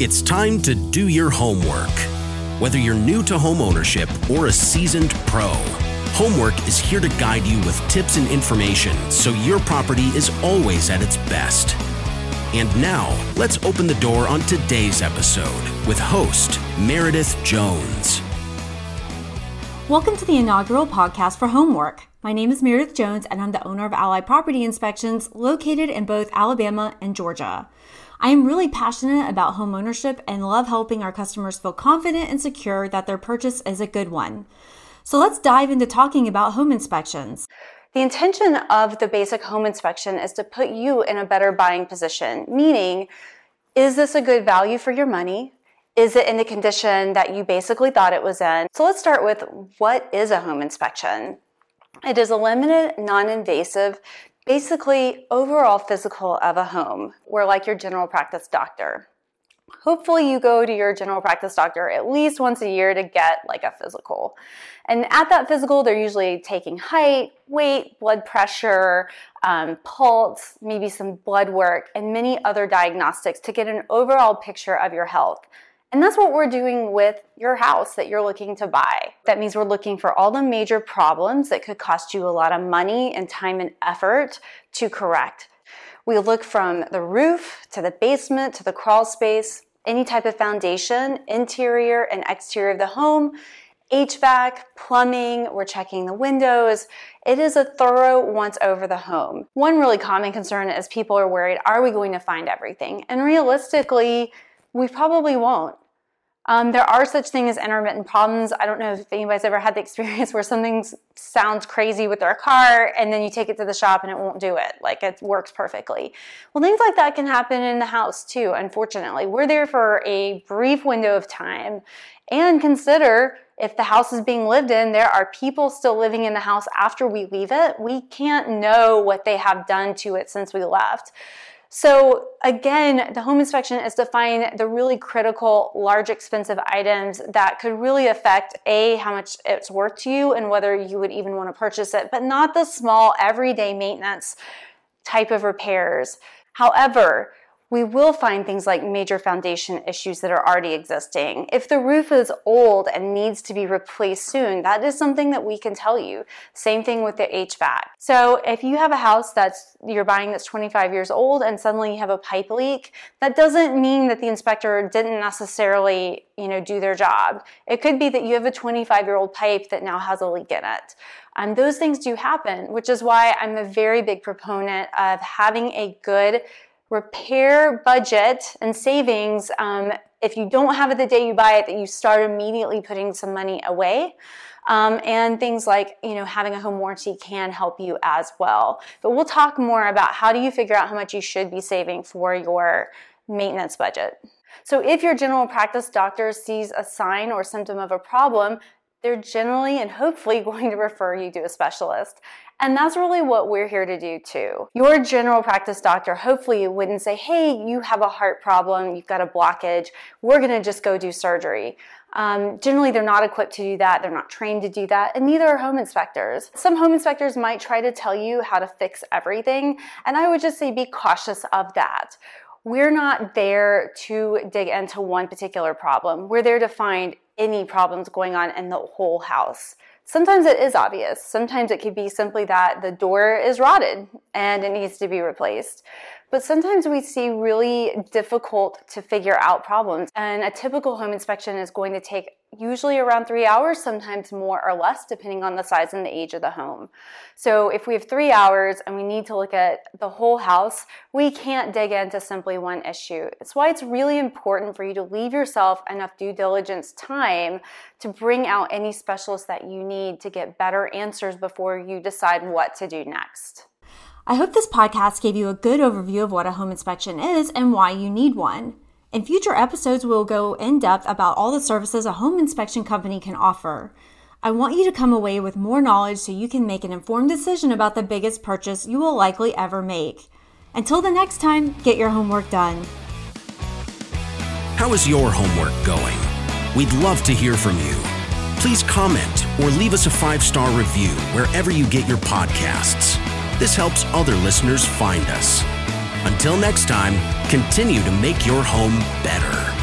It's time to do your homework. Whether you're new to homeownership or a seasoned pro, Homework is here to guide you with tips and information so your property is always at its best. And now, let's open the door on today's episode with host Meredith Jones. Welcome to the inaugural podcast for Homework. My name is Meredith Jones, and I'm the owner of Ally Property Inspections located in both Alabama and Georgia. I am really passionate about home ownership and love helping our customers feel confident and secure that their purchase is a good one. So let's dive into talking about home inspections. The intention of the basic home inspection is to put you in a better buying position, meaning, is this a good value for your money? Is it in the condition that you basically thought it was in? So let's start with what is a home inspection? It is a limited, non invasive, basically overall physical of a home. We're like your general practice doctor. Hopefully, you go to your general practice doctor at least once a year to get like a physical. And at that physical, they're usually taking height, weight, blood pressure, um, pulse, maybe some blood work, and many other diagnostics to get an overall picture of your health. And that's what we're doing with your house that you're looking to buy. That means we're looking for all the major problems that could cost you a lot of money and time and effort to correct. We look from the roof to the basement to the crawl space, any type of foundation, interior and exterior of the home, HVAC, plumbing, we're checking the windows. It is a thorough once over the home. One really common concern is people are worried, are we going to find everything? And realistically, we probably won't. Um, there are such things as intermittent problems. I don't know if anybody's ever had the experience where something sounds crazy with their car and then you take it to the shop and it won't do it. Like it works perfectly. Well, things like that can happen in the house too, unfortunately. We're there for a brief window of time and consider if the house is being lived in, there are people still living in the house after we leave it. We can't know what they have done to it since we left. So again, the home inspection is to find the really critical, large, expensive items that could really affect A, how much it's worth to you and whether you would even want to purchase it, but not the small, everyday maintenance type of repairs. However, we will find things like major foundation issues that are already existing. If the roof is old and needs to be replaced soon, that is something that we can tell you. Same thing with the HVAC. So if you have a house that's you're buying that's 25 years old and suddenly you have a pipe leak, that doesn't mean that the inspector didn't necessarily, you know, do their job. It could be that you have a 25 year old pipe that now has a leak in it. And those things do happen, which is why I'm a very big proponent of having a good repair budget and savings um, if you don't have it the day you buy it that you start immediately putting some money away. Um, and things like you know having a home warranty can help you as well. But we'll talk more about how do you figure out how much you should be saving for your maintenance budget. So if your general practice doctor sees a sign or symptom of a problem they're generally and hopefully going to refer you to a specialist. And that's really what we're here to do too. Your general practice doctor hopefully wouldn't say, hey, you have a heart problem, you've got a blockage, we're gonna just go do surgery. Um, generally, they're not equipped to do that, they're not trained to do that, and neither are home inspectors. Some home inspectors might try to tell you how to fix everything, and I would just say be cautious of that. We're not there to dig into one particular problem. We're there to find any problems going on in the whole house. Sometimes it is obvious. Sometimes it could be simply that the door is rotted and it needs to be replaced. But sometimes we see really difficult to figure out problems. And a typical home inspection is going to take usually around three hours, sometimes more or less, depending on the size and the age of the home. So if we have three hours and we need to look at the whole house, we can't dig into simply one issue. It's why it's really important for you to leave yourself enough due diligence time to bring out any specialists that you need to get better answers before you decide what to do next. I hope this podcast gave you a good overview of what a home inspection is and why you need one. In future episodes, we'll go in depth about all the services a home inspection company can offer. I want you to come away with more knowledge so you can make an informed decision about the biggest purchase you will likely ever make. Until the next time, get your homework done. How is your homework going? We'd love to hear from you. Please comment or leave us a five star review wherever you get your podcasts. This helps other listeners find us. Until next time, continue to make your home better.